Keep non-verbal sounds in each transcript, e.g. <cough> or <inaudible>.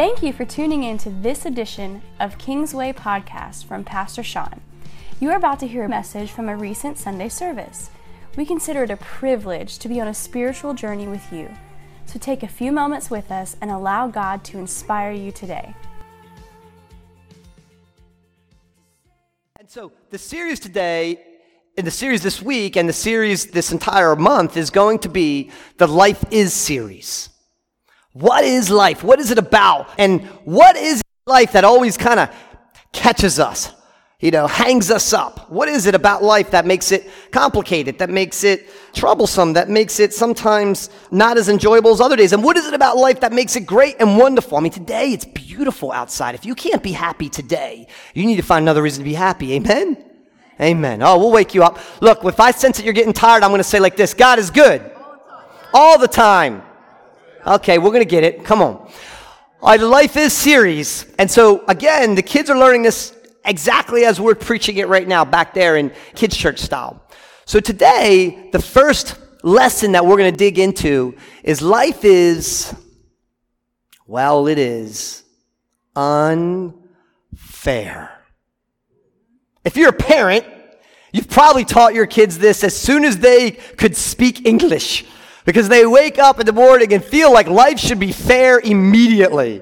Thank you for tuning in to this edition of Kingsway Podcast from Pastor Sean. You are about to hear a message from a recent Sunday service. We consider it a privilege to be on a spiritual journey with you. So take a few moments with us and allow God to inspire you today. And so the series today, in the series this week, and the series this entire month is going to be the Life Is series. What is life? What is it about? And what is life that always kind of catches us? You know, hangs us up. What is it about life that makes it complicated, that makes it troublesome, that makes it sometimes not as enjoyable as other days? And what is it about life that makes it great and wonderful? I mean, today it's beautiful outside. If you can't be happy today, you need to find another reason to be happy. Amen? Amen. Oh, we'll wake you up. Look, if I sense that you're getting tired, I'm going to say like this God is good. All the time. Okay, we're going to get it. Come on. Right, Life is series. And so, again, the kids are learning this exactly as we're preaching it right now back there in kids' church style. So, today, the first lesson that we're going to dig into is life is, well, it is unfair. If you're a parent, you've probably taught your kids this as soon as they could speak English because they wake up in the morning and feel like life should be fair immediately.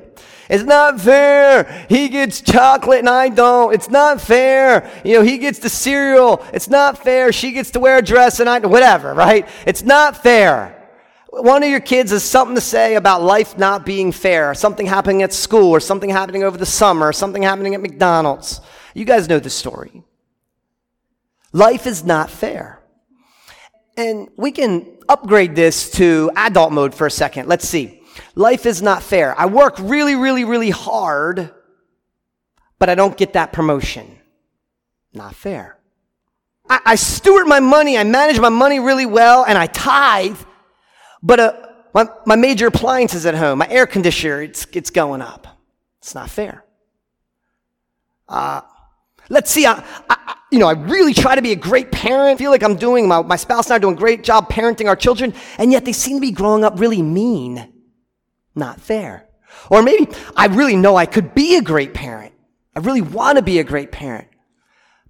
It's not fair. He gets chocolate and I don't. It's not fair. You know, he gets the cereal. It's not fair. She gets to wear a dress and I, whatever, right? It's not fair. One of your kids has something to say about life not being fair, something happening at school, or something happening over the summer, or something happening at McDonald's. You guys know the story. Life is not fair. And we can upgrade this to adult mode for a second. Let's see. Life is not fair. I work really, really, really hard, but I don't get that promotion. Not fair. I, I steward my money, I manage my money really well, and I tithe, but uh, my, my major appliances at home, my air conditioner, it's, it's going up. It's not fair. Uh, let's see, I, I, you know, I really try to be a great parent, feel like I'm doing, my, my spouse and I are doing a great job parenting our children, and yet they seem to be growing up really mean. Not fair. Or maybe I really know I could be a great parent. I really want to be a great parent.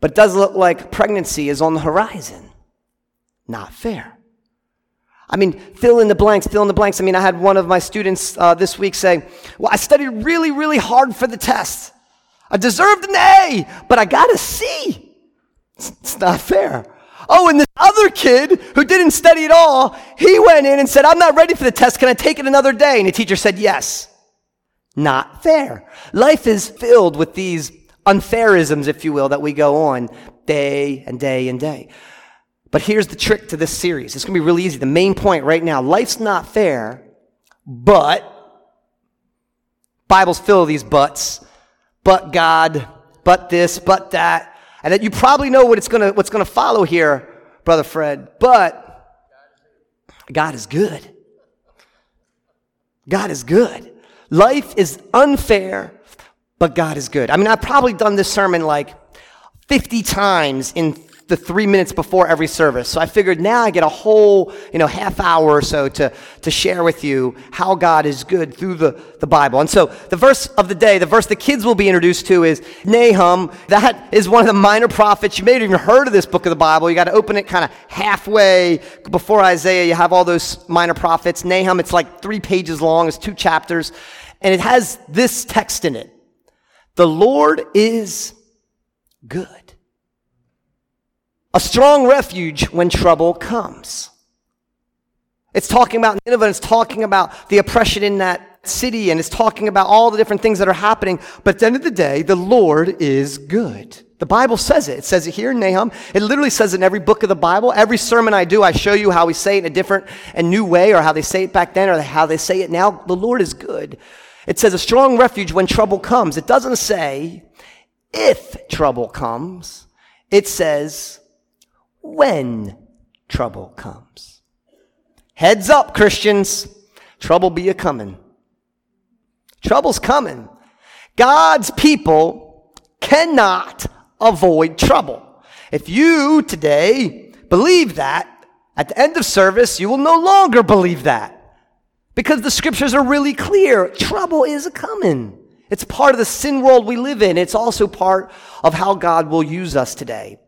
But it does look like pregnancy is on the horizon. Not fair. I mean, fill in the blanks, fill in the blanks. I mean, I had one of my students uh, this week say, Well, I studied really, really hard for the test. I deserved an A, but I got a C. It's, it's not fair. Oh, and this other kid who didn't study at all, he went in and said, I'm not ready for the test. Can I take it another day? And the teacher said, Yes. Not fair. Life is filled with these unfairisms, if you will, that we go on day and day and day. But here's the trick to this series. It's going to be really easy. The main point right now life's not fair, but Bible's full of these buts. But God, but this, but that. And that you probably know what it's gonna, what's going to follow here, Brother Fred. But God is good. God is good. Life is unfair, but God is good. I mean, I've probably done this sermon like 50 times in the three minutes before every service. So I figured now I get a whole, you know, half hour or so to, to share with you how God is good through the, the Bible. And so the verse of the day, the verse the kids will be introduced to is Nahum. That is one of the minor prophets. You may have even heard of this book of the Bible. You got to open it kind of halfway before Isaiah. You have all those minor prophets. Nahum, it's like three pages long. It's two chapters. And it has this text in it. The Lord is good a strong refuge when trouble comes. It's talking about Nineveh, it's talking about the oppression in that city, and it's talking about all the different things that are happening. But at the end of the day, the Lord is good. The Bible says it. It says it here in Nahum. It literally says in every book of the Bible. Every sermon I do, I show you how we say it in a different and new way, or how they say it back then, or how they say it now. The Lord is good. It says a strong refuge when trouble comes. It doesn't say if trouble comes. It says when trouble comes. Heads up, Christians. Trouble be a coming. Trouble's coming. God's people cannot avoid trouble. If you today believe that, at the end of service, you will no longer believe that Because the scriptures are really clear. Trouble is a coming. It's part of the sin world we live in. It's also part of how God will use us today.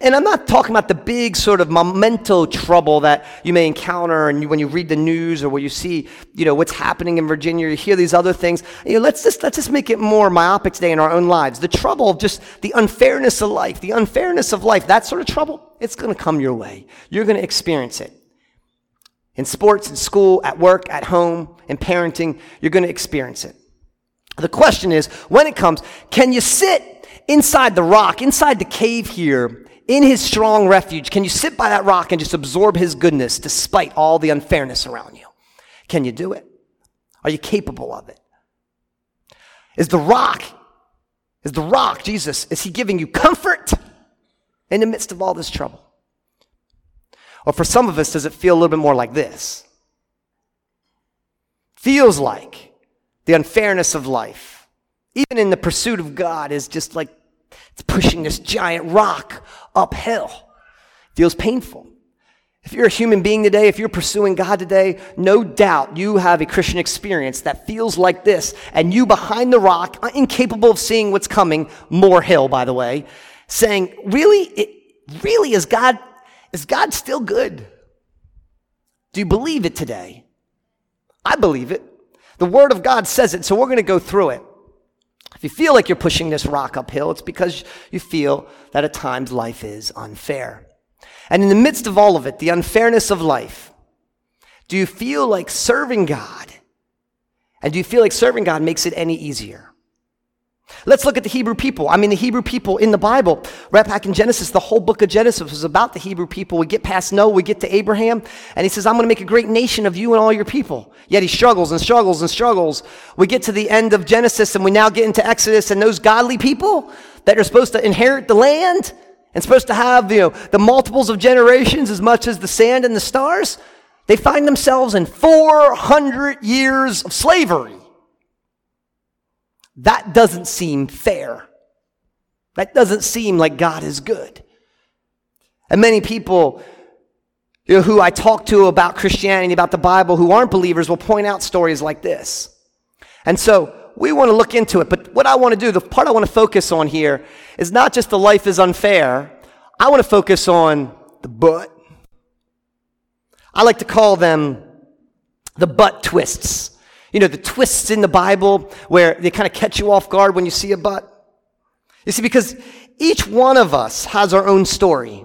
And I'm not talking about the big sort of memento trouble that you may encounter and when you read the news or when you see, you know, what's happening in Virginia, you hear these other things. You know, let's just, let's just make it more myopic today in our own lives. The trouble of just the unfairness of life, the unfairness of life, that sort of trouble, it's going to come your way. You're going to experience it. In sports, in school, at work, at home, in parenting, you're going to experience it. The question is, when it comes, can you sit inside the rock, inside the cave here, in his strong refuge? Can you sit by that rock and just absorb his goodness despite all the unfairness around you? Can you do it? Are you capable of it? Is the rock, is the rock, Jesus, is he giving you comfort in the midst of all this trouble? Or for some of us, does it feel a little bit more like this? Feels like the unfairness of life, even in the pursuit of God, is just like it's pushing this giant rock uphill. Feels painful. If you're a human being today, if you're pursuing God today, no doubt you have a Christian experience that feels like this, and you behind the rock, uh, incapable of seeing what's coming, more hill, by the way, saying, really, it, really, is God, is God still good? Do you believe it today? I believe it. The Word of God says it, so we're going to go through it. If you feel like you're pushing this rock uphill, it's because you feel that at times life is unfair. And in the midst of all of it, the unfairness of life, do you feel like serving God? And do you feel like serving God makes it any easier? Let's look at the Hebrew people. I mean, the Hebrew people in the Bible, right back in Genesis, the whole book of Genesis was about the Hebrew people. We get past Noah, we get to Abraham, and he says, I'm going to make a great nation of you and all your people. Yet he struggles and struggles and struggles. We get to the end of Genesis, and we now get into Exodus, and those godly people that are supposed to inherit the land and supposed to have, you know, the multiples of generations as much as the sand and the stars, they find themselves in 400 years of slavery. That doesn't seem fair. That doesn't seem like God is good. And many people you know, who I talk to about Christianity, about the Bible, who aren't believers, will point out stories like this. And so we want to look into it. But what I want to do, the part I want to focus on here, is not just the life is unfair. I want to focus on the but. I like to call them the butt twists. You know, the twists in the Bible where they kind of catch you off guard when you see a but. You see, because each one of us has our own story.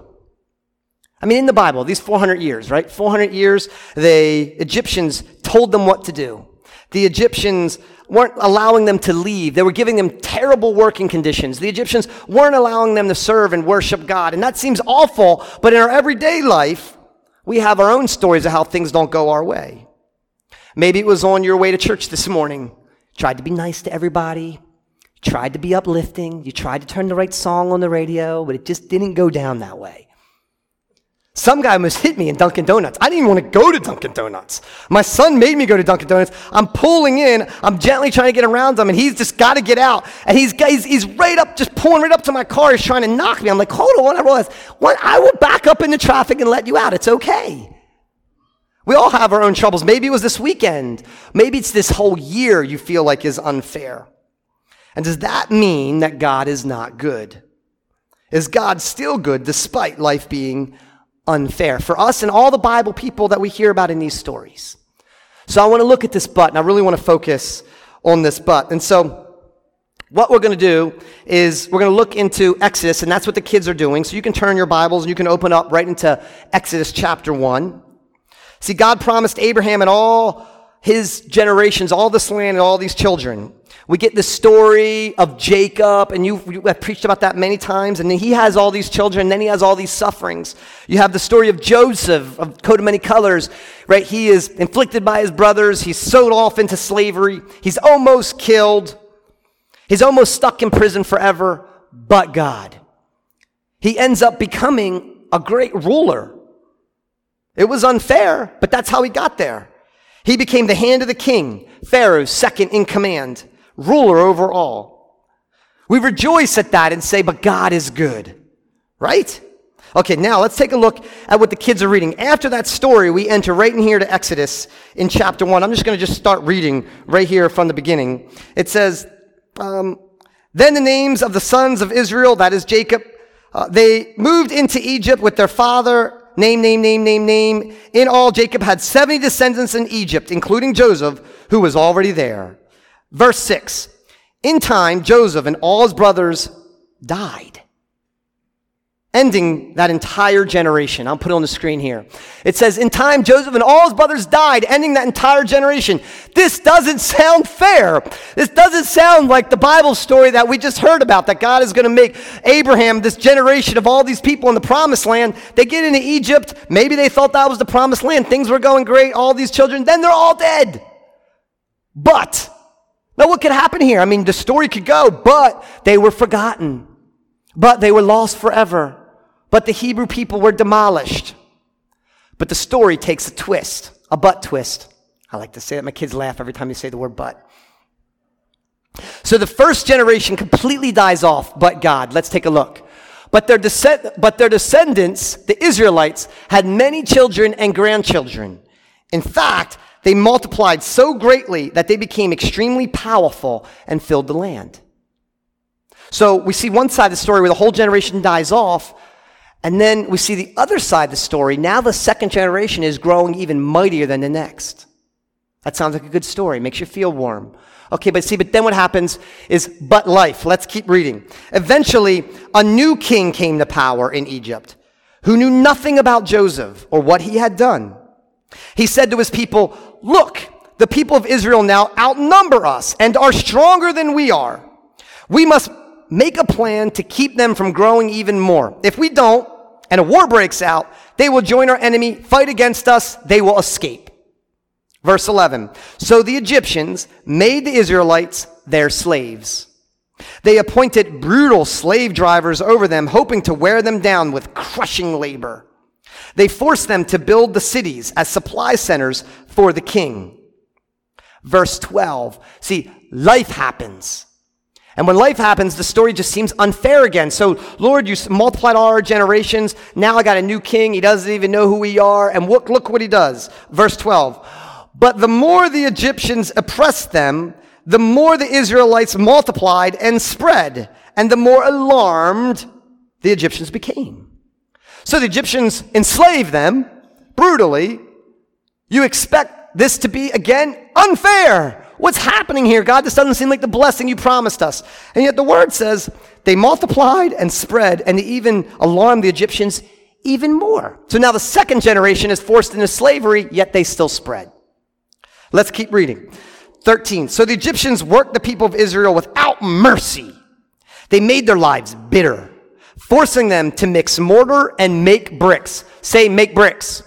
I mean, in the Bible, these 400 years, right? 400 years, the Egyptians told them what to do. The Egyptians weren't allowing them to leave. They were giving them terrible working conditions. The Egyptians weren't allowing them to serve and worship God. And that seems awful, but in our everyday life, we have our own stories of how things don't go our way. Maybe it was on your way to church this morning. Tried to be nice to everybody. Tried to be uplifting. You tried to turn the right song on the radio, but it just didn't go down that way. Some guy almost hit me in Dunkin' Donuts. I didn't even want to go to Dunkin' Donuts. My son made me go to Dunkin' Donuts. I'm pulling in. I'm gently trying to get around him, and he's just got to get out. And he's, he's, he's right up, just pulling right up to my car. He's trying to knock me. I'm like, hold on. I realize, what? I will back up into traffic and let you out. It's okay. We all have our own troubles. Maybe it was this weekend. Maybe it's this whole year you feel like is unfair. And does that mean that God is not good? Is God still good despite life being unfair for us and all the Bible people that we hear about in these stories? So I want to look at this but, and I really want to focus on this but. And so what we're going to do is we're going to look into Exodus, and that's what the kids are doing. So you can turn your Bibles and you can open up right into Exodus chapter 1. See, God promised Abraham and all his generations, all this land and all these children. We get the story of Jacob, and you, have preached about that many times, and then he has all these children, and then he has all these sufferings. You have the story of Joseph, of coat of many colors, right? He is inflicted by his brothers, he's sold off into slavery, he's almost killed, he's almost stuck in prison forever, but God. He ends up becoming a great ruler. It was unfair, but that's how he got there. He became the hand of the king, Pharaoh's second in command, ruler over all. We rejoice at that and say, but God is good, right? Okay, now let's take a look at what the kids are reading. After that story, we enter right in here to Exodus in chapter 1. I'm just going to just start reading right here from the beginning. It says, um, Then the names of the sons of Israel, that is Jacob, uh, they moved into Egypt with their father, name, name, name, name, name. In all, Jacob had 70 descendants in Egypt, including Joseph, who was already there. Verse 6 In time, Joseph and all his brothers died ending that entire generation. I'll put it on the screen here. It says, In time, Joseph and all his brothers died, ending that entire generation. This doesn't sound fair. This doesn't sound like the Bible story that we just heard about, that God is going to make Abraham, this generation of all these people in the promised land. They get into Egypt. Maybe they thought that was the promised land. Things were going great, all these children. Then they're all dead. But, now what could happen here? I mean, the story could go, but they were forgotten. But they were lost forever but the Hebrew people were demolished. But the story takes a twist, a butt twist. I like to say that. My kids laugh every time you say the word but. So the first generation completely dies off, but God. Let's take a look. But their, descend- but their descendants, the Israelites, had many children and grandchildren. In fact, they multiplied so greatly that they became extremely powerful and filled the land. So we see one side of the story where the whole generation dies off, and then we see the other side of the story. Now the second generation is growing even mightier than the next. That sounds like a good story. Makes you feel warm. Okay, but see, but then what happens is, but life. Let's keep reading. Eventually, a new king came to power in Egypt who knew nothing about Joseph or what he had done. He said to his people, Look, the people of Israel now outnumber us and are stronger than we are. We must make a plan to keep them from growing even more. If we don't, and a war breaks out, they will join our enemy, fight against us, they will escape. Verse 11. So the Egyptians made the Israelites their slaves. They appointed brutal slave drivers over them, hoping to wear them down with crushing labor. They forced them to build the cities as supply centers for the king. Verse 12. See, life happens. And when life happens, the story just seems unfair again. So, Lord, you multiplied all our generations. Now I got a new king. He doesn't even know who we are. And look, look what he does. Verse 12. But the more the Egyptians oppressed them, the more the Israelites multiplied and spread, and the more alarmed the Egyptians became. So the Egyptians enslaved them brutally. You expect this to be, again, unfair. What's happening here, God? This doesn't seem like the blessing you promised us. And yet the word says they multiplied and spread, and they even alarmed the Egyptians even more. So now the second generation is forced into slavery, yet they still spread. Let's keep reading. 13. So the Egyptians worked the people of Israel without mercy. They made their lives bitter, forcing them to mix mortar and make bricks. Say, make bricks.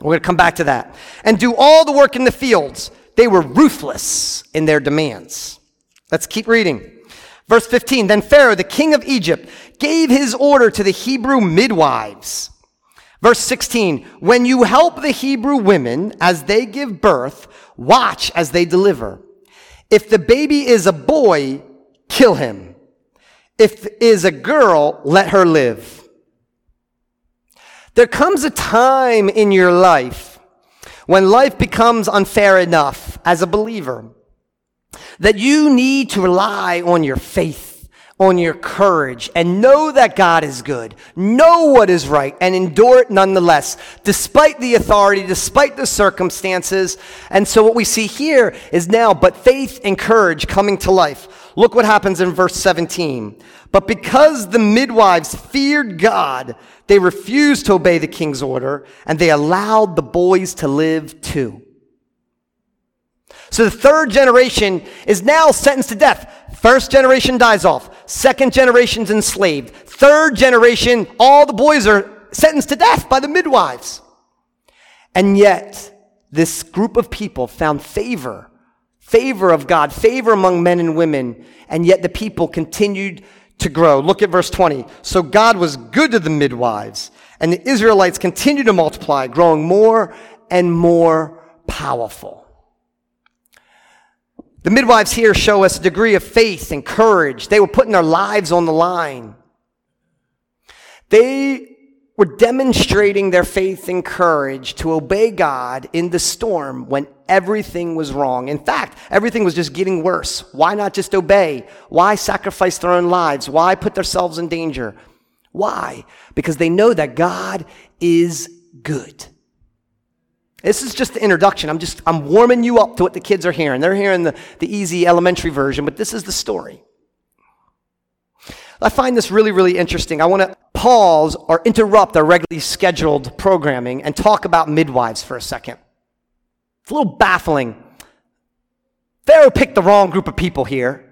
We're going to come back to that. And do all the work in the fields. They were ruthless in their demands. Let's keep reading. Verse 15 Then Pharaoh, the king of Egypt, gave his order to the Hebrew midwives. Verse 16 When you help the Hebrew women as they give birth, watch as they deliver. If the baby is a boy, kill him. If is a girl, let her live. There comes a time in your life when life becomes unfair enough as a believer, that you need to rely on your faith, on your courage, and know that God is good, know what is right, and endure it nonetheless, despite the authority, despite the circumstances. And so what we see here is now, but faith and courage coming to life. Look what happens in verse 17. But because the midwives feared God, they refused to obey the king's order, and they allowed the boys to live too. So the third generation is now sentenced to death. First generation dies off. Second generation's enslaved. Third generation, all the boys are sentenced to death by the midwives. And yet, this group of people found favor, favor of God, favor among men and women, and yet the people continued to grow. Look at verse 20. So God was good to the midwives, and the Israelites continued to multiply, growing more and more powerful. The midwives here show us a degree of faith and courage. They were putting their lives on the line. They were demonstrating their faith and courage to obey God in the storm when everything was wrong. In fact, everything was just getting worse. Why not just obey? Why sacrifice their own lives? Why put themselves in danger? Why? Because they know that God is good. This is just the introduction. I'm just, I'm warming you up to what the kids are hearing. They're hearing the, the easy elementary version, but this is the story. I find this really, really interesting. I want to pause or interrupt our regularly scheduled programming and talk about midwives for a second. It's a little baffling. Pharaoh picked the wrong group of people here.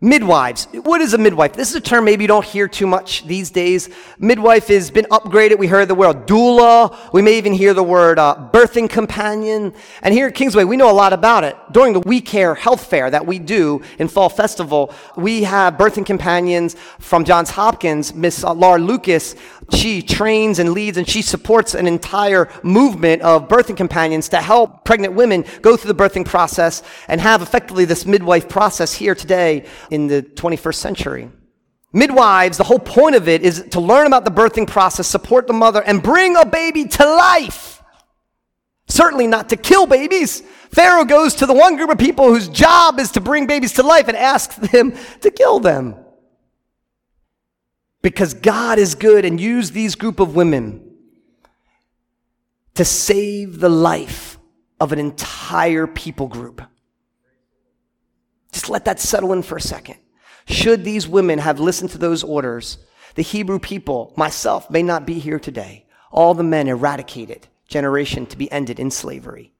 Midwives. What is a midwife? This is a term maybe you don't hear too much these days. Midwife has been upgraded. We heard the word doula. We may even hear the word uh, birthing companion. And here at Kingsway, we know a lot about it. During the We Care Health Fair that we do in Fall Festival, we have birthing companions from Johns Hopkins, Miss uh, Laura Lucas. She trains and leads and she supports an entire movement of birthing companions to help pregnant women go through the birthing process and have effectively this midwife process here today in the 21st century. Midwives, the whole point of it is to learn about the birthing process, support the mother, and bring a baby to life. Certainly not to kill babies. Pharaoh goes to the one group of people whose job is to bring babies to life and asks them to kill them. Because God is good and used these group of women to save the life of an entire people group. Just let that settle in for a second. Should these women have listened to those orders, the Hebrew people, myself, may not be here today. All the men eradicated, generation to be ended in slavery.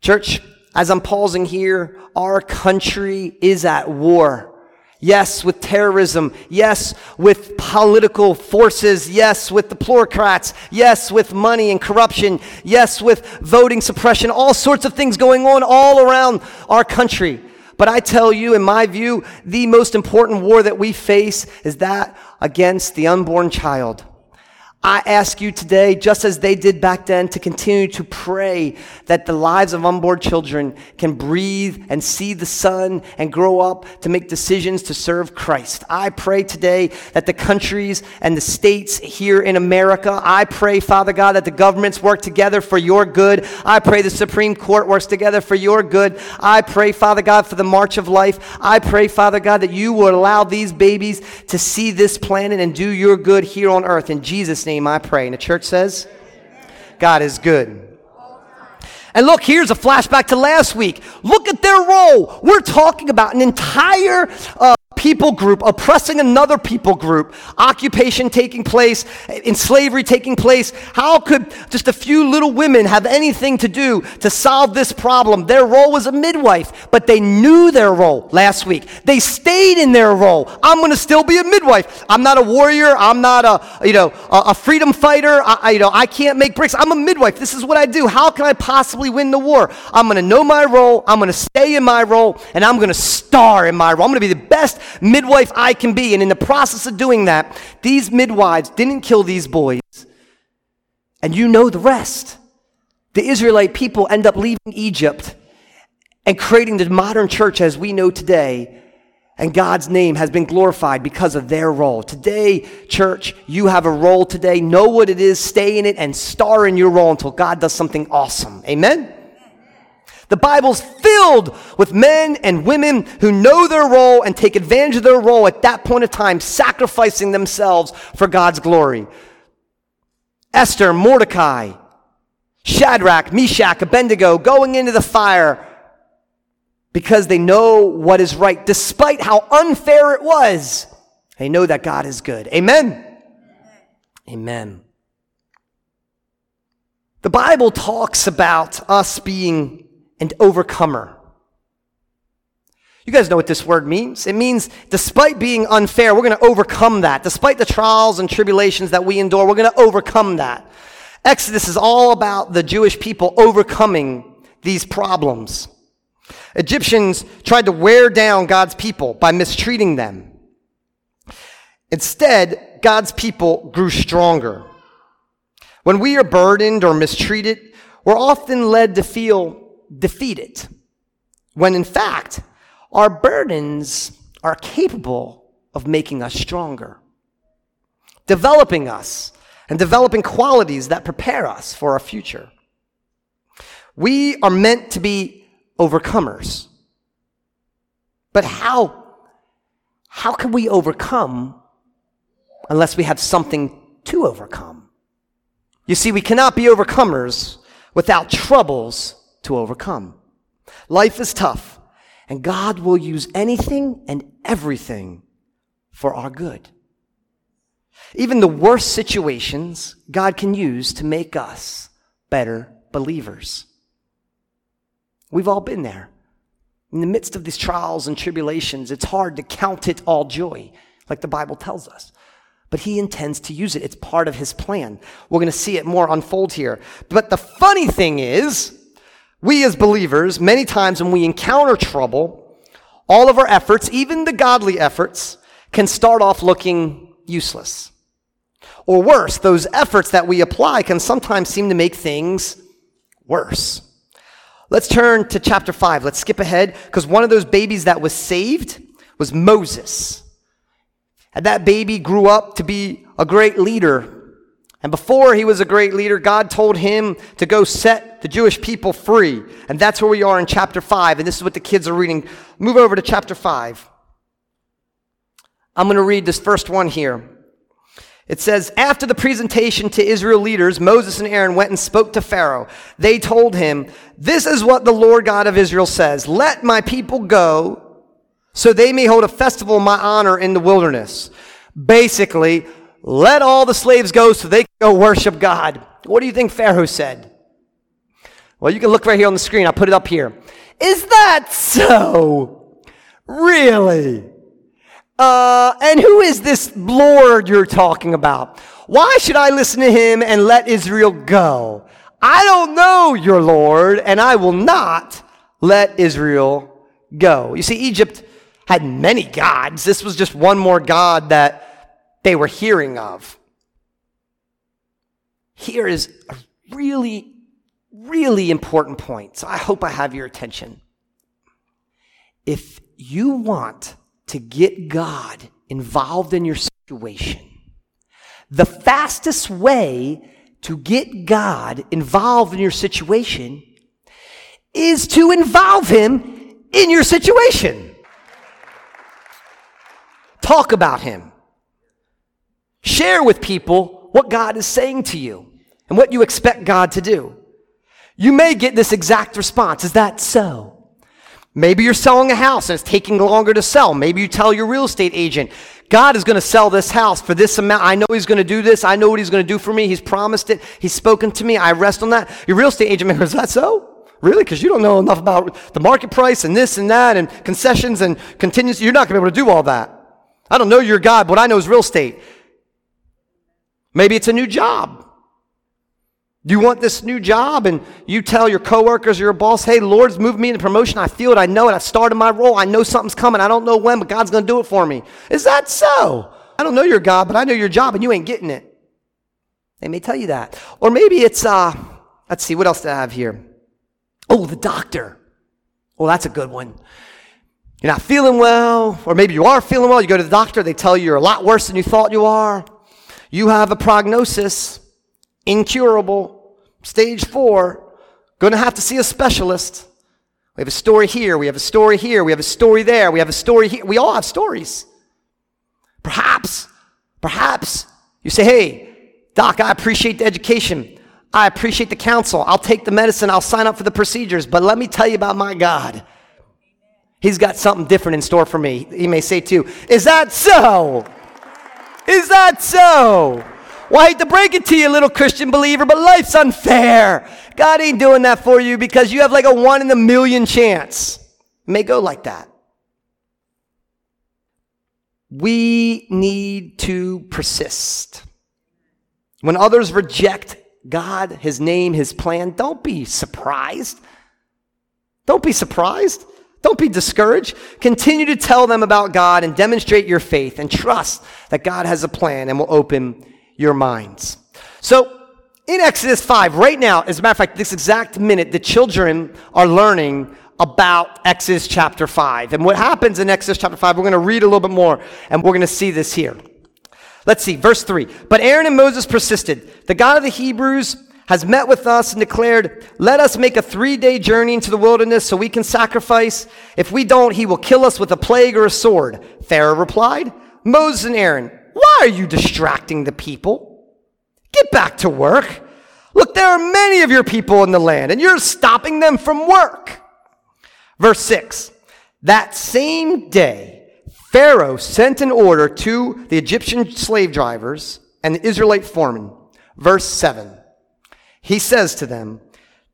Church, as I'm pausing here, our country is at war. Yes, with terrorism. Yes, with political forces. Yes, with the plutocrats. Yes, with money and corruption. Yes, with voting suppression. All sorts of things going on all around our country. But I tell you, in my view, the most important war that we face is that against the unborn child. I ask you today, just as they did back then, to continue to pray that the lives of unborn children can breathe and see the sun and grow up to make decisions to serve Christ. I pray today that the countries and the states here in America, I pray, Father God, that the governments work together for your good. I pray the Supreme Court works together for your good. I pray, Father God, for the march of life. I pray, Father God, that you will allow these babies to see this planet and do your good here on earth. In Jesus' name name I pray. And the church says, God is good. And look, here's a flashback to last week. Look at their role. We're talking about an entire uh, people group oppressing another people group, occupation taking place, in slavery taking place. How could just a few little women have anything to do to solve this problem? Their role was a midwife, but they knew their role last week. They stayed in their role. I'm going to still be a midwife. I'm not a warrior. I'm not a, you know, a, freedom fighter. I, you know, I can't make bricks. I'm a midwife. This is what I do. How can I possibly win the war? I'm going to know my role. I'm going to stay in my role and I'm going to star in my role. I'm going to be the best midwife I can be. And in the process of doing that, these midwives didn't kill these boys. And you know the rest. The Israelite people end up leaving Egypt and creating the modern church as we know today. And God's name has been glorified because of their role. Today, church, you have a role today. Know what it is, stay in it, and star in your role until God does something awesome. Amen? The Bible's filled with men and women who know their role and take advantage of their role at that point of time, sacrificing themselves for God's glory. Esther, Mordecai, Shadrach, Meshach, Abednego going into the fire because they know what is right, despite how unfair it was. They know that God is good. Amen. Amen. The Bible talks about us being and overcomer. You guys know what this word means. It means despite being unfair, we're going to overcome that. Despite the trials and tribulations that we endure, we're going to overcome that. Exodus is all about the Jewish people overcoming these problems. Egyptians tried to wear down God's people by mistreating them. Instead, God's people grew stronger. When we are burdened or mistreated, we're often led to feel defeat it. When in fact, our burdens are capable of making us stronger. developing us and developing qualities that prepare us for our future. We are meant to be overcomers. But how, how can we overcome unless we have something to overcome? You see, we cannot be overcomers without troubles to overcome. Life is tough, and God will use anything and everything for our good. Even the worst situations, God can use to make us better believers. We've all been there. In the midst of these trials and tribulations, it's hard to count it all joy, like the Bible tells us. But he intends to use it. It's part of his plan. We're going to see it more unfold here. But the funny thing is, we as believers, many times when we encounter trouble, all of our efforts, even the godly efforts, can start off looking useless. Or worse, those efforts that we apply can sometimes seem to make things worse. Let's turn to chapter 5. Let's skip ahead because one of those babies that was saved was Moses. And that baby grew up to be a great leader. And before he was a great leader, God told him to go set the Jewish people free. And that's where we are in chapter 5. And this is what the kids are reading. Move over to chapter 5. I'm going to read this first one here. It says, after the presentation to Israel leaders, Moses and Aaron went and spoke to Pharaoh. They told him, This is what the Lord God of Israel says Let my people go so they may hold a festival in my honor in the wilderness. Basically, let all the slaves go so they can go worship God. What do you think Pharaoh said? Well, you can look right here on the screen. I'll put it up here. Is that so? Really? Uh, and who is this Lord you're talking about? Why should I listen to him and let Israel go? I don't know your Lord, and I will not let Israel go. You see, Egypt had many gods. This was just one more God that they were hearing of. Here is a really, really important point. So I hope I have your attention. If you want to get God involved in your situation. The fastest way to get God involved in your situation is to involve Him in your situation. Talk about Him. Share with people what God is saying to you and what you expect God to do. You may get this exact response. Is that so? Maybe you're selling a house and it's taking longer to sell. Maybe you tell your real estate agent, God is going to sell this house for this amount. I know He's going to do this. I know what He's going to do for me. He's promised it. He's spoken to me. I rest on that. Your real estate agent <laughs> Is that so? Really? Because you don't know enough about the market price and this and that and concessions and contingency. You're not going to be able to do all that. I don't know your God, but I know is real estate. Maybe it's a new job. You want this new job? And you tell your coworkers, or your boss, hey, Lord's moved me into promotion. I feel it. I know it. I've started my role. I know something's coming. I don't know when, but God's going to do it for me. Is that so? I don't know your God, but I know your job and you ain't getting it. They may tell you that. Or maybe it's, uh, let's see, what else do I have here? Oh, the doctor. Well, that's a good one. You're not feeling well, or maybe you are feeling well. You go to the doctor, they tell you you're a lot worse than you thought you are. You have a prognosis incurable, stage four, to have to see a specialist. We have a story here, we have a story here, we have a story there, we have a story here. We all have stories. Perhaps, perhaps you say, hey, doc, I appreciate the education. I appreciate the counsel. I'll take the medicine. I'll sign up for the procedures. But let me tell you about my God. He's got something different in store for me. He may say too, is that so? Is that so? Well, I hate to break it to you, little Christian believer, but life's unfair. God ain't doing that for you because you have like a one in a million chance. It may go like that. We need to persist. When others reject God, His name, His plan, don't be surprised. Don't be surprised. Don't be discouraged. Continue to tell them about God and demonstrate your faith and trust that God has a plan and will open your minds. So, in Exodus 5, right now, as a matter of fact, this exact minute, the children are learning about Exodus chapter 5. And what happens in Exodus chapter 5, we're going to read a little bit more and we're going to see this here. Let's see, verse 3. But Aaron and Moses persisted. The God of the Hebrews has met with us and declared, Let us make a three day journey into the wilderness so we can sacrifice. If we don't, he will kill us with a plague or a sword. Pharaoh replied, Moses and Aaron, why are you distracting the people? Get back to work. Look, there are many of your people in the land, and you're stopping them from work. Verse 6 That same day, Pharaoh sent an order to the Egyptian slave drivers and the Israelite foremen. Verse 7 He says to them,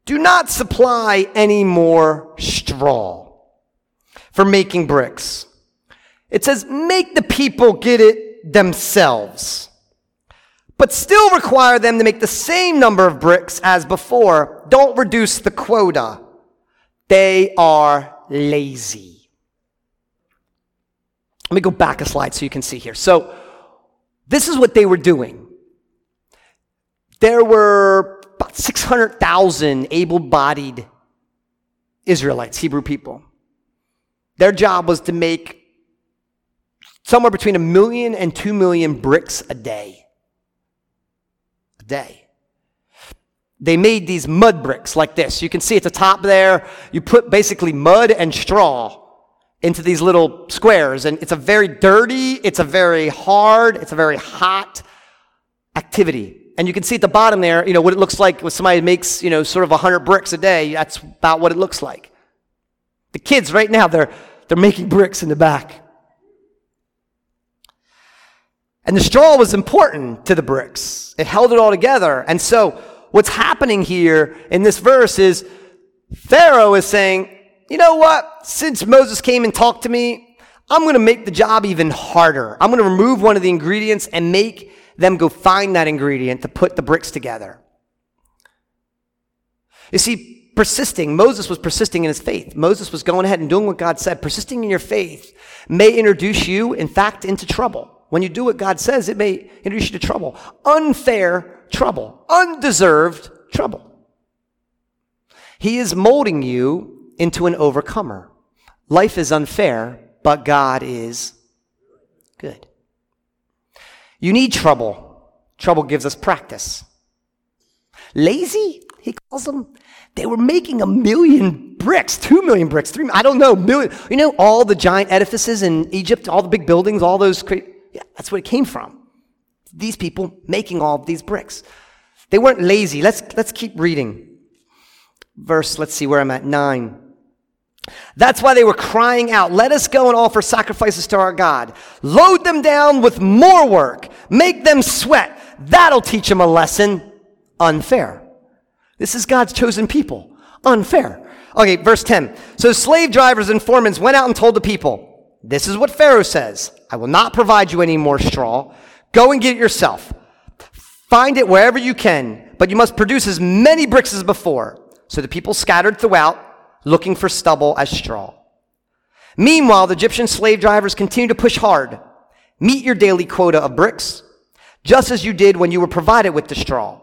Do not supply any more straw for making bricks. It says, Make the people get it themselves but still require them to make the same number of bricks as before. Don't reduce the quota. They are lazy. Let me go back a slide so you can see here. So, this is what they were doing. There were about 600,000 able bodied Israelites, Hebrew people. Their job was to make somewhere between a million and two million bricks a day A day. They made these mud bricks like this. You can see at the top there, you put basically mud and straw into these little squares. And it's a very dirty, it's a very hard, it's a very hot activity. And you can see at the bottom there, you know, what it looks like when somebody makes, you know, sort of 100 bricks a day. That's about what it looks like. The kids right now, they're, they're making bricks in the back. And the straw was important to the bricks. It held it all together. And so what's happening here in this verse is Pharaoh is saying, you know what? Since Moses came and talked to me, I'm going to make the job even harder. I'm going to remove one of the ingredients and make them go find that ingredient to put the bricks together. You see, persisting, Moses was persisting in his faith. Moses was going ahead and doing what God said. Persisting in your faith may introduce you, in fact, into trouble. When you do what God says, it may introduce you to trouble. Unfair trouble. Undeserved trouble. He is molding you into an overcomer. Life is unfair, but God is good. You need trouble. Trouble gives us practice. Lazy, he calls them. They were making a million bricks, two million bricks, three, I don't know, million. You know, all the giant edifices in Egypt, all the big buildings, all those crazy yeah, that's where it came from. These people making all these bricks. They weren't lazy. Let's, let's keep reading. Verse, let's see where I'm at, nine. That's why they were crying out, Let us go and offer sacrifices to our God. Load them down with more work. Make them sweat. That'll teach them a lesson. Unfair. This is God's chosen people. Unfair. Okay, verse 10. So slave drivers and foremen went out and told the people, This is what Pharaoh says. I will not provide you any more straw. Go and get it yourself. Find it wherever you can, but you must produce as many bricks as before. So the people scattered throughout, looking for stubble as straw. Meanwhile, the Egyptian slave drivers continue to push hard. Meet your daily quota of bricks, just as you did when you were provided with the straw.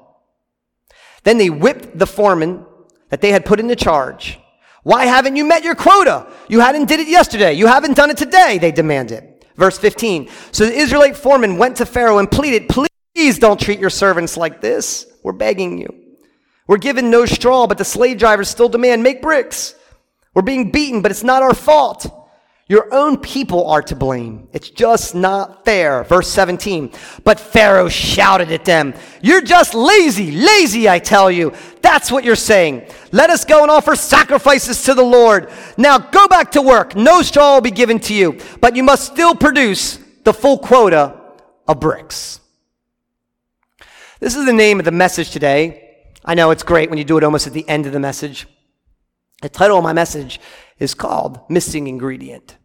Then they whipped the foreman that they had put into charge. Why haven't you met your quota? You hadn't did it yesterday. You haven't done it today, they demanded. Verse 15. So the Israelite foreman went to Pharaoh and pleaded, Please don't treat your servants like this. We're begging you. We're given no straw, but the slave drivers still demand, Make bricks. We're being beaten, but it's not our fault. Your own people are to blame. It's just not fair. Verse 17. But Pharaoh shouted at them, You're just lazy, lazy, I tell you. That's what you're saying. Let us go and offer sacrifices to the Lord. Now go back to work. No straw will be given to you, but you must still produce the full quota of bricks. This is the name of the message today. I know it's great when you do it almost at the end of the message. The title of my message is called Missing Ingredient.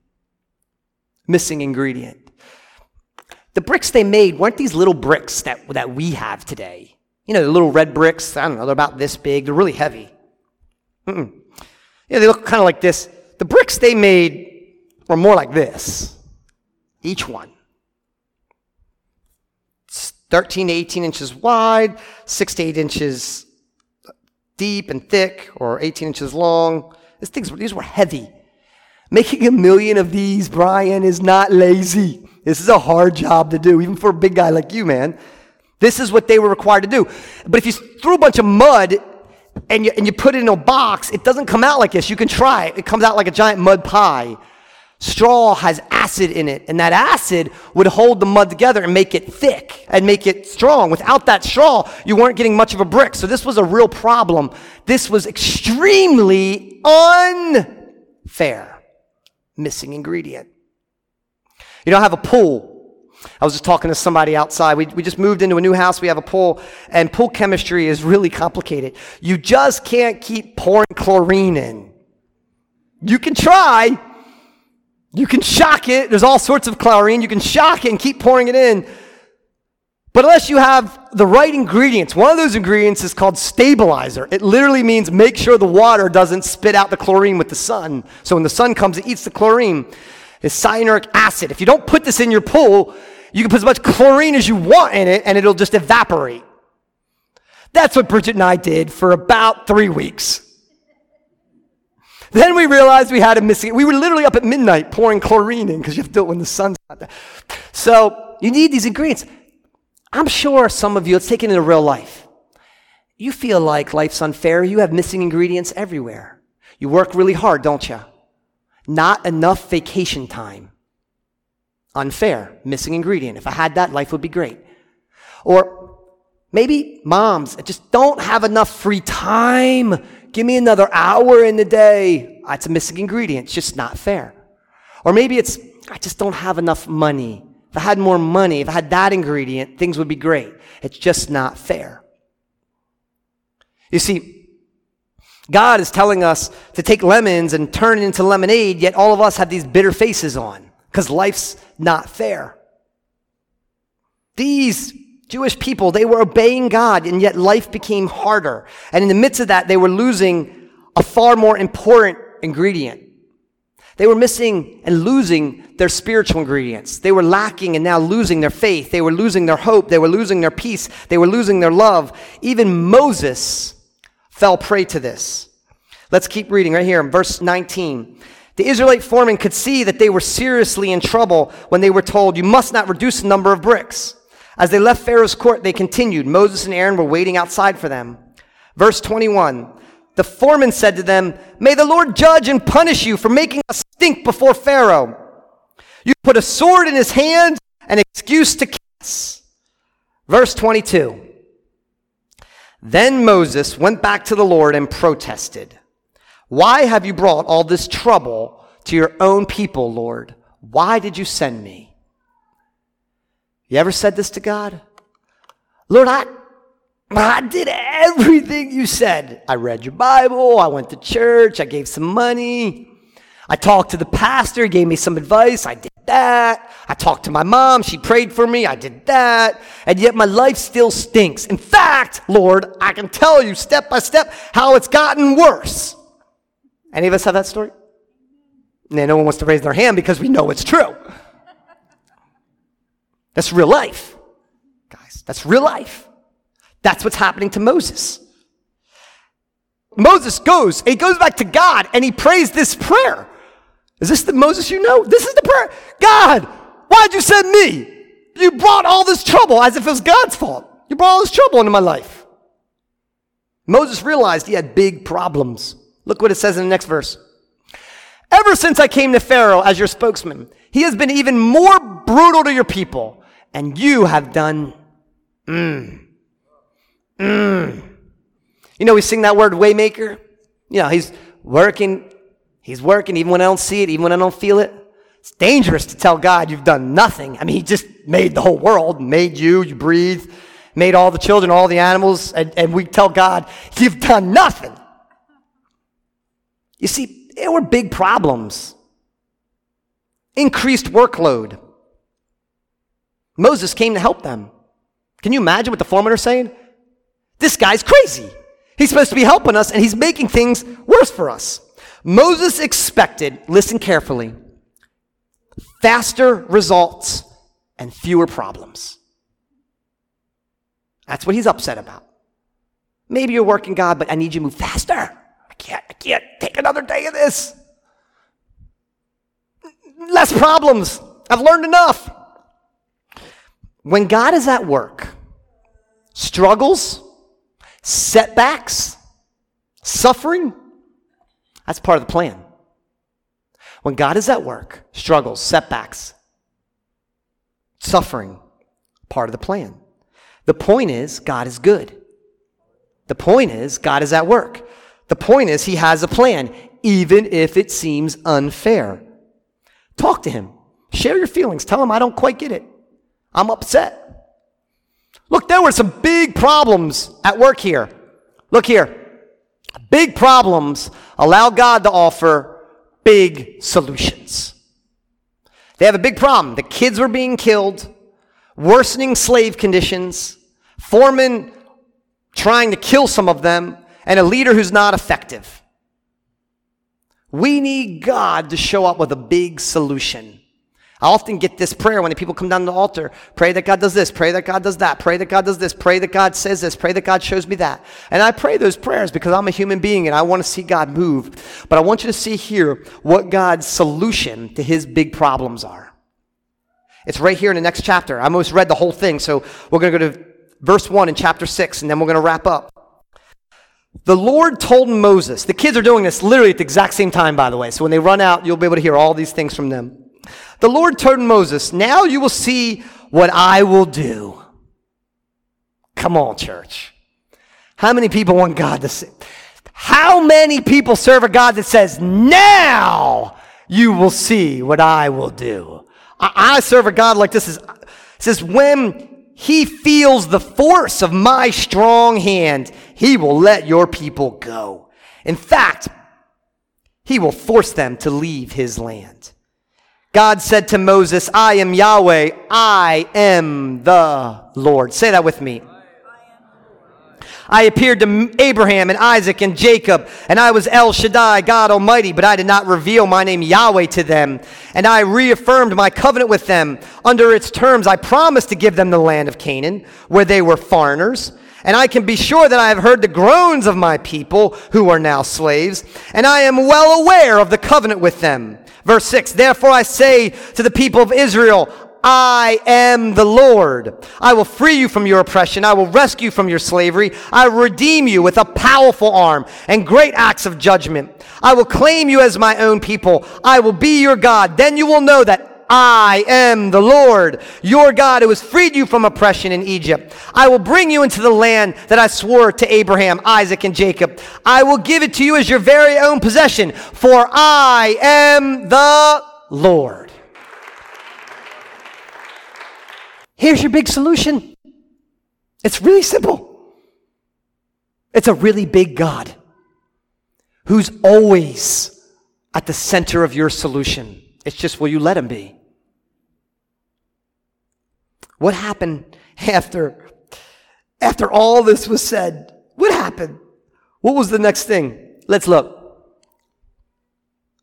Missing Ingredient. The bricks they made weren't these little bricks that, that we have today. You know, the little red bricks, I don't know, they're about this big, they're really heavy. Mm-mm. Yeah, they look kind of like this. The bricks they made were more like this, each one. It's 13 to 18 inches wide, 6 to 8 inches deep and thick, or 18 inches long. These things, these were heavy. Making a million of these, Brian, is not lazy. This is a hard job to do, even for a big guy like you, man. This is what they were required to do. But if you threw a bunch of mud and you, and you put it in a box, it doesn't come out like this. You can try it. It comes out like a giant mud pie. Straw has acid in it, and that acid would hold the mud together and make it thick and make it strong. Without that straw, you weren't getting much of a brick. So this was a real problem. This was extremely unfair. Missing ingredient. You don't have a pool. I was just talking to somebody outside. We, we just moved into a new house. We have a pool, and pool chemistry is really complicated. You just can't keep pouring chlorine in. You can try, you can shock it. There's all sorts of chlorine. You can shock it and keep pouring it in. But unless you have the right ingredients, one of those ingredients is called stabilizer. It literally means make sure the water doesn't spit out the chlorine with the sun. So when the sun comes, it eats the chlorine. It's cyanuric acid. If you don't put this in your pool, you can put as much chlorine as you want in it and it'll just evaporate. That's what Bridget and I did for about three weeks. Then we realized we had a missing. We were literally up at midnight pouring chlorine in because you have to do it when the sun's not there. So you need these ingredients. I'm sure some of you, let's take it into real life. You feel like life's unfair. You have missing ingredients everywhere. You work really hard, don't you? Not enough vacation time. Unfair, missing ingredient. If I had that, life would be great. Or maybe moms just don't have enough free time Give me another hour in the day. Ah, it's a missing ingredient. It's just not fair. Or maybe it's, I just don't have enough money. If I had more money, if I had that ingredient, things would be great. It's just not fair. You see, God is telling us to take lemons and turn it into lemonade, yet all of us have these bitter faces on because life's not fair. These Jewish people, they were obeying God, and yet life became harder. And in the midst of that, they were losing a far more important ingredient. They were missing and losing their spiritual ingredients. They were lacking and now losing their faith. They were losing their hope. They were losing their peace. They were losing their love. Even Moses fell prey to this. Let's keep reading right here in verse 19. The Israelite foreman could see that they were seriously in trouble when they were told, You must not reduce the number of bricks. As they left Pharaoh's court, they continued. Moses and Aaron were waiting outside for them. Verse 21. The foreman said to them, May the Lord judge and punish you for making us stink before Pharaoh. You put a sword in his hand, an excuse to kiss. Verse 22. Then Moses went back to the Lord and protested. Why have you brought all this trouble to your own people, Lord? Why did you send me? You ever said this to God? Lord, I, I did everything you said. I read your Bible. I went to church. I gave some money. I talked to the pastor. Gave me some advice. I did that. I talked to my mom. She prayed for me. I did that. And yet my life still stinks. In fact, Lord, I can tell you step by step how it's gotten worse. Any of us have that story? No one wants to raise their hand because we know it's true. That's real life. Guys, that's real life. That's what's happening to Moses. Moses goes, he goes back to God and he prays this prayer. Is this the Moses you know? This is the prayer. God, why'd you send me? You brought all this trouble as if it was God's fault. You brought all this trouble into my life. Moses realized he had big problems. Look what it says in the next verse. Ever since I came to Pharaoh as your spokesman, he has been even more brutal to your people and you have done mm, mm. You know, we sing that word waymaker. You know, he's working, he's working even when I don't see it, even when I don't feel it. It's dangerous to tell God you've done nothing. I mean, he just made the whole world, made you, you breathe, made all the children, all the animals, and, and we tell God, you've done nothing. You see, there were big problems. Increased workload. Moses came to help them. Can you imagine what the foremen are saying? This guy's crazy. He's supposed to be helping us, and he's making things worse for us. Moses expected, listen carefully, faster results and fewer problems. That's what he's upset about. Maybe you're working God, but I need you to move faster. I can't, I can't take another day of this. less problems. I've learned enough. When God is at work, struggles, setbacks, suffering, that's part of the plan. When God is at work, struggles, setbacks, suffering, part of the plan. The point is, God is good. The point is, God is at work. The point is, He has a plan, even if it seems unfair. Talk to Him. Share your feelings. Tell Him, I don't quite get it. I'm upset. Look, there were some big problems at work here. Look here. Big problems allow God to offer big solutions. They have a big problem. The kids were being killed, worsening slave conditions, foremen trying to kill some of them, and a leader who's not effective. We need God to show up with a big solution. I often get this prayer when the people come down to the altar pray that God does this, pray that God does that, pray that God does this, pray that God says this, pray that God shows me that. And I pray those prayers because I'm a human being and I want to see God move. But I want you to see here what God's solution to his big problems are. It's right here in the next chapter. I almost read the whole thing, so we're going to go to verse 1 in chapter 6, and then we're going to wrap up. The Lord told Moses, the kids are doing this literally at the exact same time, by the way. So when they run out, you'll be able to hear all these things from them. The Lord told Moses, Now you will see what I will do. Come on, church. How many people want God to say? How many people serve a God that says, Now you will see what I will do? I, I serve a God like this is says, when he feels the force of my strong hand, he will let your people go. In fact, he will force them to leave his land. God said to Moses, I am Yahweh, I am the Lord. Say that with me. I appeared to Abraham and Isaac and Jacob, and I was El Shaddai, God Almighty, but I did not reveal my name Yahweh to them. And I reaffirmed my covenant with them. Under its terms, I promised to give them the land of Canaan, where they were foreigners. And I can be sure that I have heard the groans of my people who are now slaves, and I am well aware of the covenant with them. Verse 6 Therefore I say to the people of Israel, I am the Lord. I will free you from your oppression. I will rescue from your slavery. I will redeem you with a powerful arm and great acts of judgment. I will claim you as my own people. I will be your God. Then you will know that I am the Lord, your God, who has freed you from oppression in Egypt. I will bring you into the land that I swore to Abraham, Isaac, and Jacob. I will give it to you as your very own possession, for I am the Lord. Here's your big solution. It's really simple. It's a really big God who's always at the center of your solution. It's just will you let him be? What happened after, after all this was said? What happened? What was the next thing? Let's look.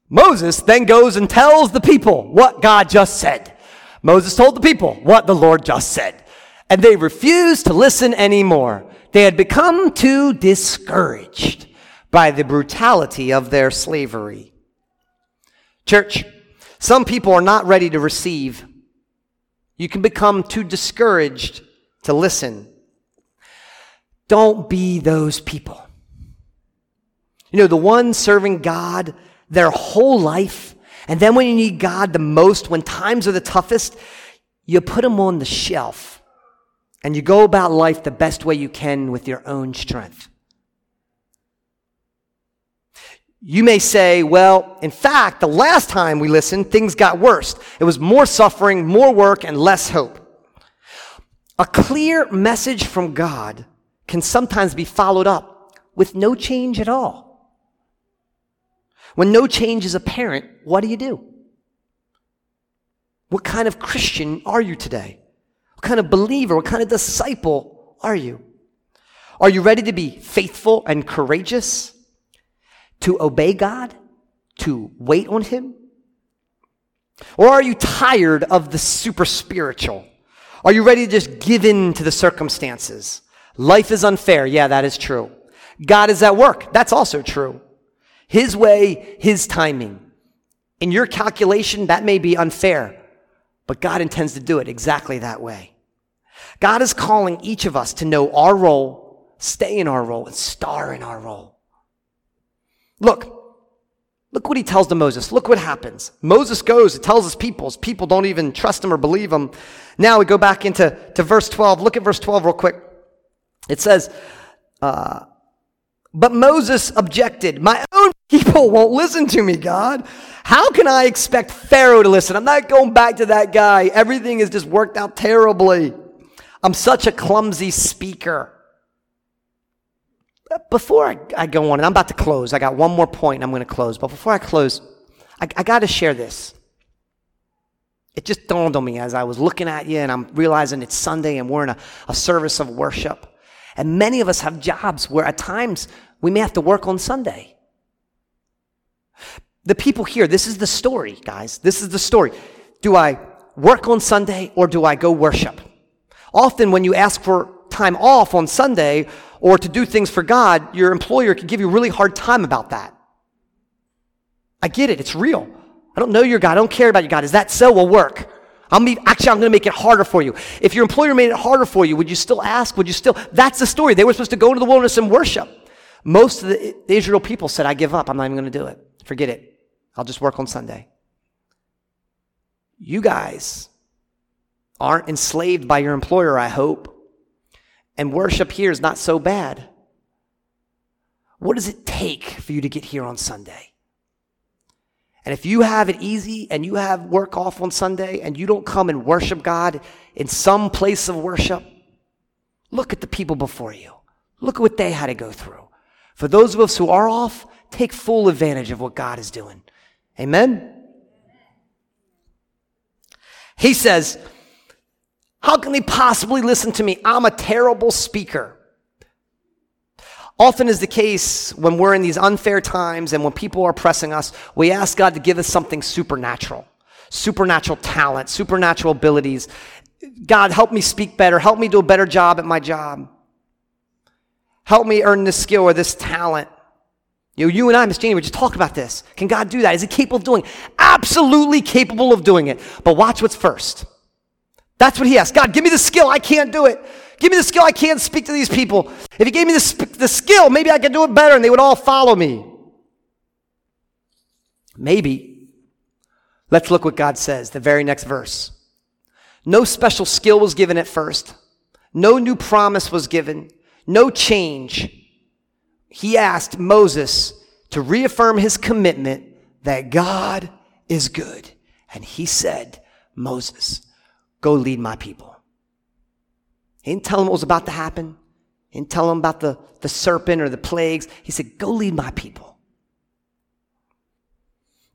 Moses then goes and tells the people what God just said. Moses told the people what the Lord just said. And they refused to listen anymore. They had become too discouraged by the brutality of their slavery. Church, some people are not ready to receive you can become too discouraged to listen. Don't be those people. You know, the ones serving God their whole life, and then when you need God the most, when times are the toughest, you put them on the shelf and you go about life the best way you can with your own strength. You may say, well, in fact, the last time we listened, things got worse. It was more suffering, more work, and less hope. A clear message from God can sometimes be followed up with no change at all. When no change is apparent, what do you do? What kind of Christian are you today? What kind of believer, what kind of disciple are you? Are you ready to be faithful and courageous? To obey God, to wait on Him? Or are you tired of the super spiritual? Are you ready to just give in to the circumstances? Life is unfair. Yeah, that is true. God is at work. That's also true. His way, His timing. In your calculation, that may be unfair, but God intends to do it exactly that way. God is calling each of us to know our role, stay in our role, and star in our role. Look, look what he tells to Moses. Look what happens. Moses goes, it tells his people. His people don't even trust him or believe him. Now we go back into to verse 12. Look at verse 12 real quick. It says, uh, but Moses objected. My own people won't listen to me, God. How can I expect Pharaoh to listen? I'm not going back to that guy. Everything has just worked out terribly. I'm such a clumsy speaker. Before I, I go on, and I'm about to close, I got one more point and I'm going to close. But before I close, I, I got to share this. It just dawned on me as I was looking at you and I'm realizing it's Sunday and we're in a, a service of worship. And many of us have jobs where at times we may have to work on Sunday. The people here, this is the story, guys. This is the story. Do I work on Sunday or do I go worship? Often, when you ask for time off on Sunday or to do things for God, your employer can give you a really hard time about that. I get it, it's real. I don't know your God, I don't care about your God. Is that so? Will work. I'll meet, actually, I'm going to make it harder for you. If your employer made it harder for you, would you still ask? Would you still? That's the story. They were supposed to go into the wilderness and worship. Most of the Israel people said, I give up. I'm not even going to do it. Forget it. I'll just work on Sunday. You guys aren't enslaved by your employer, I hope. And worship here is not so bad. What does it take for you to get here on Sunday? And if you have it easy and you have work off on Sunday and you don't come and worship God in some place of worship, look at the people before you. Look at what they had to go through. For those of us who are off, take full advantage of what God is doing. Amen? He says, How can they possibly listen to me? I'm a terrible speaker. Often is the case when we're in these unfair times and when people are pressing us, we ask God to give us something supernatural, supernatural talent, supernatural abilities. God, help me speak better. Help me do a better job at my job. Help me earn this skill or this talent. You know, you and I, Miss Janie, we just talked about this. Can God do that? Is he capable of doing? It? Absolutely capable of doing it. But watch what's first. That's what he asked. God, give me the skill. I can't do it. Give me the skill. I can't speak to these people. If he gave me the, the skill, maybe I could do it better and they would all follow me. Maybe. Let's look what God says, the very next verse. No special skill was given at first. No new promise was given. No change. He asked Moses to reaffirm his commitment that God is good. And he said, Moses, Go lead my people. He didn't tell them what was about to happen. He didn't tell them about the, the serpent or the plagues. He said, Go lead my people.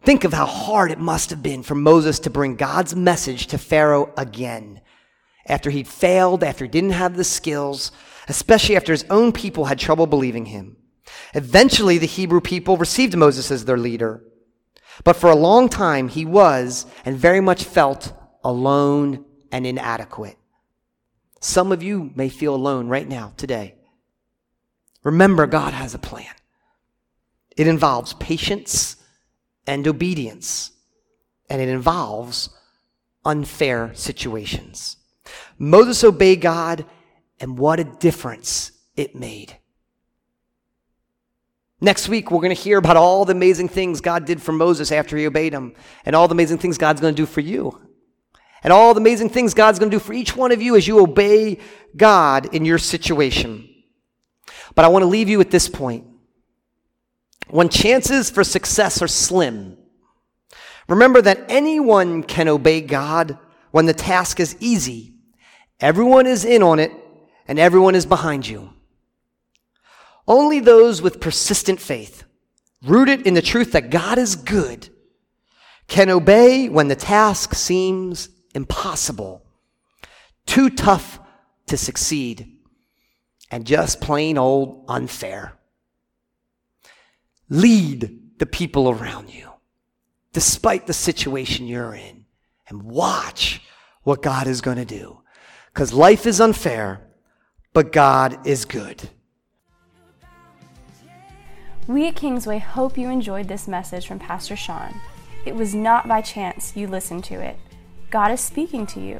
Think of how hard it must have been for Moses to bring God's message to Pharaoh again. After he'd failed, after he didn't have the skills, especially after his own people had trouble believing him. Eventually, the Hebrew people received Moses as their leader. But for a long time, he was and very much felt alone and inadequate. Some of you may feel alone right now, today. Remember, God has a plan. It involves patience and obedience, and it involves unfair situations. Moses obeyed God, and what a difference it made. Next week, we're going to hear about all the amazing things God did for Moses after he obeyed him, and all the amazing things God's going to do for you and all the amazing things God's going to do for each one of you as you obey God in your situation. But I want to leave you at this point. When chances for success are slim, remember that anyone can obey God when the task is easy. Everyone is in on it and everyone is behind you. Only those with persistent faith, rooted in the truth that God is good, can obey when the task seems impossible, too tough to succeed, and just plain old unfair. Lead the people around you, despite the situation you're in, and watch what God is going to do. Because life is unfair, but God is good. We at Kingsway hope you enjoyed this message from Pastor Sean. It was not by chance you listened to it. God is speaking to you.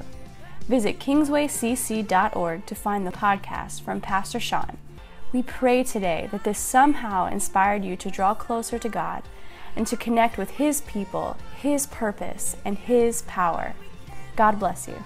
Visit kingswaycc.org to find the podcast from Pastor Sean. We pray today that this somehow inspired you to draw closer to God and to connect with His people, His purpose, and His power. God bless you.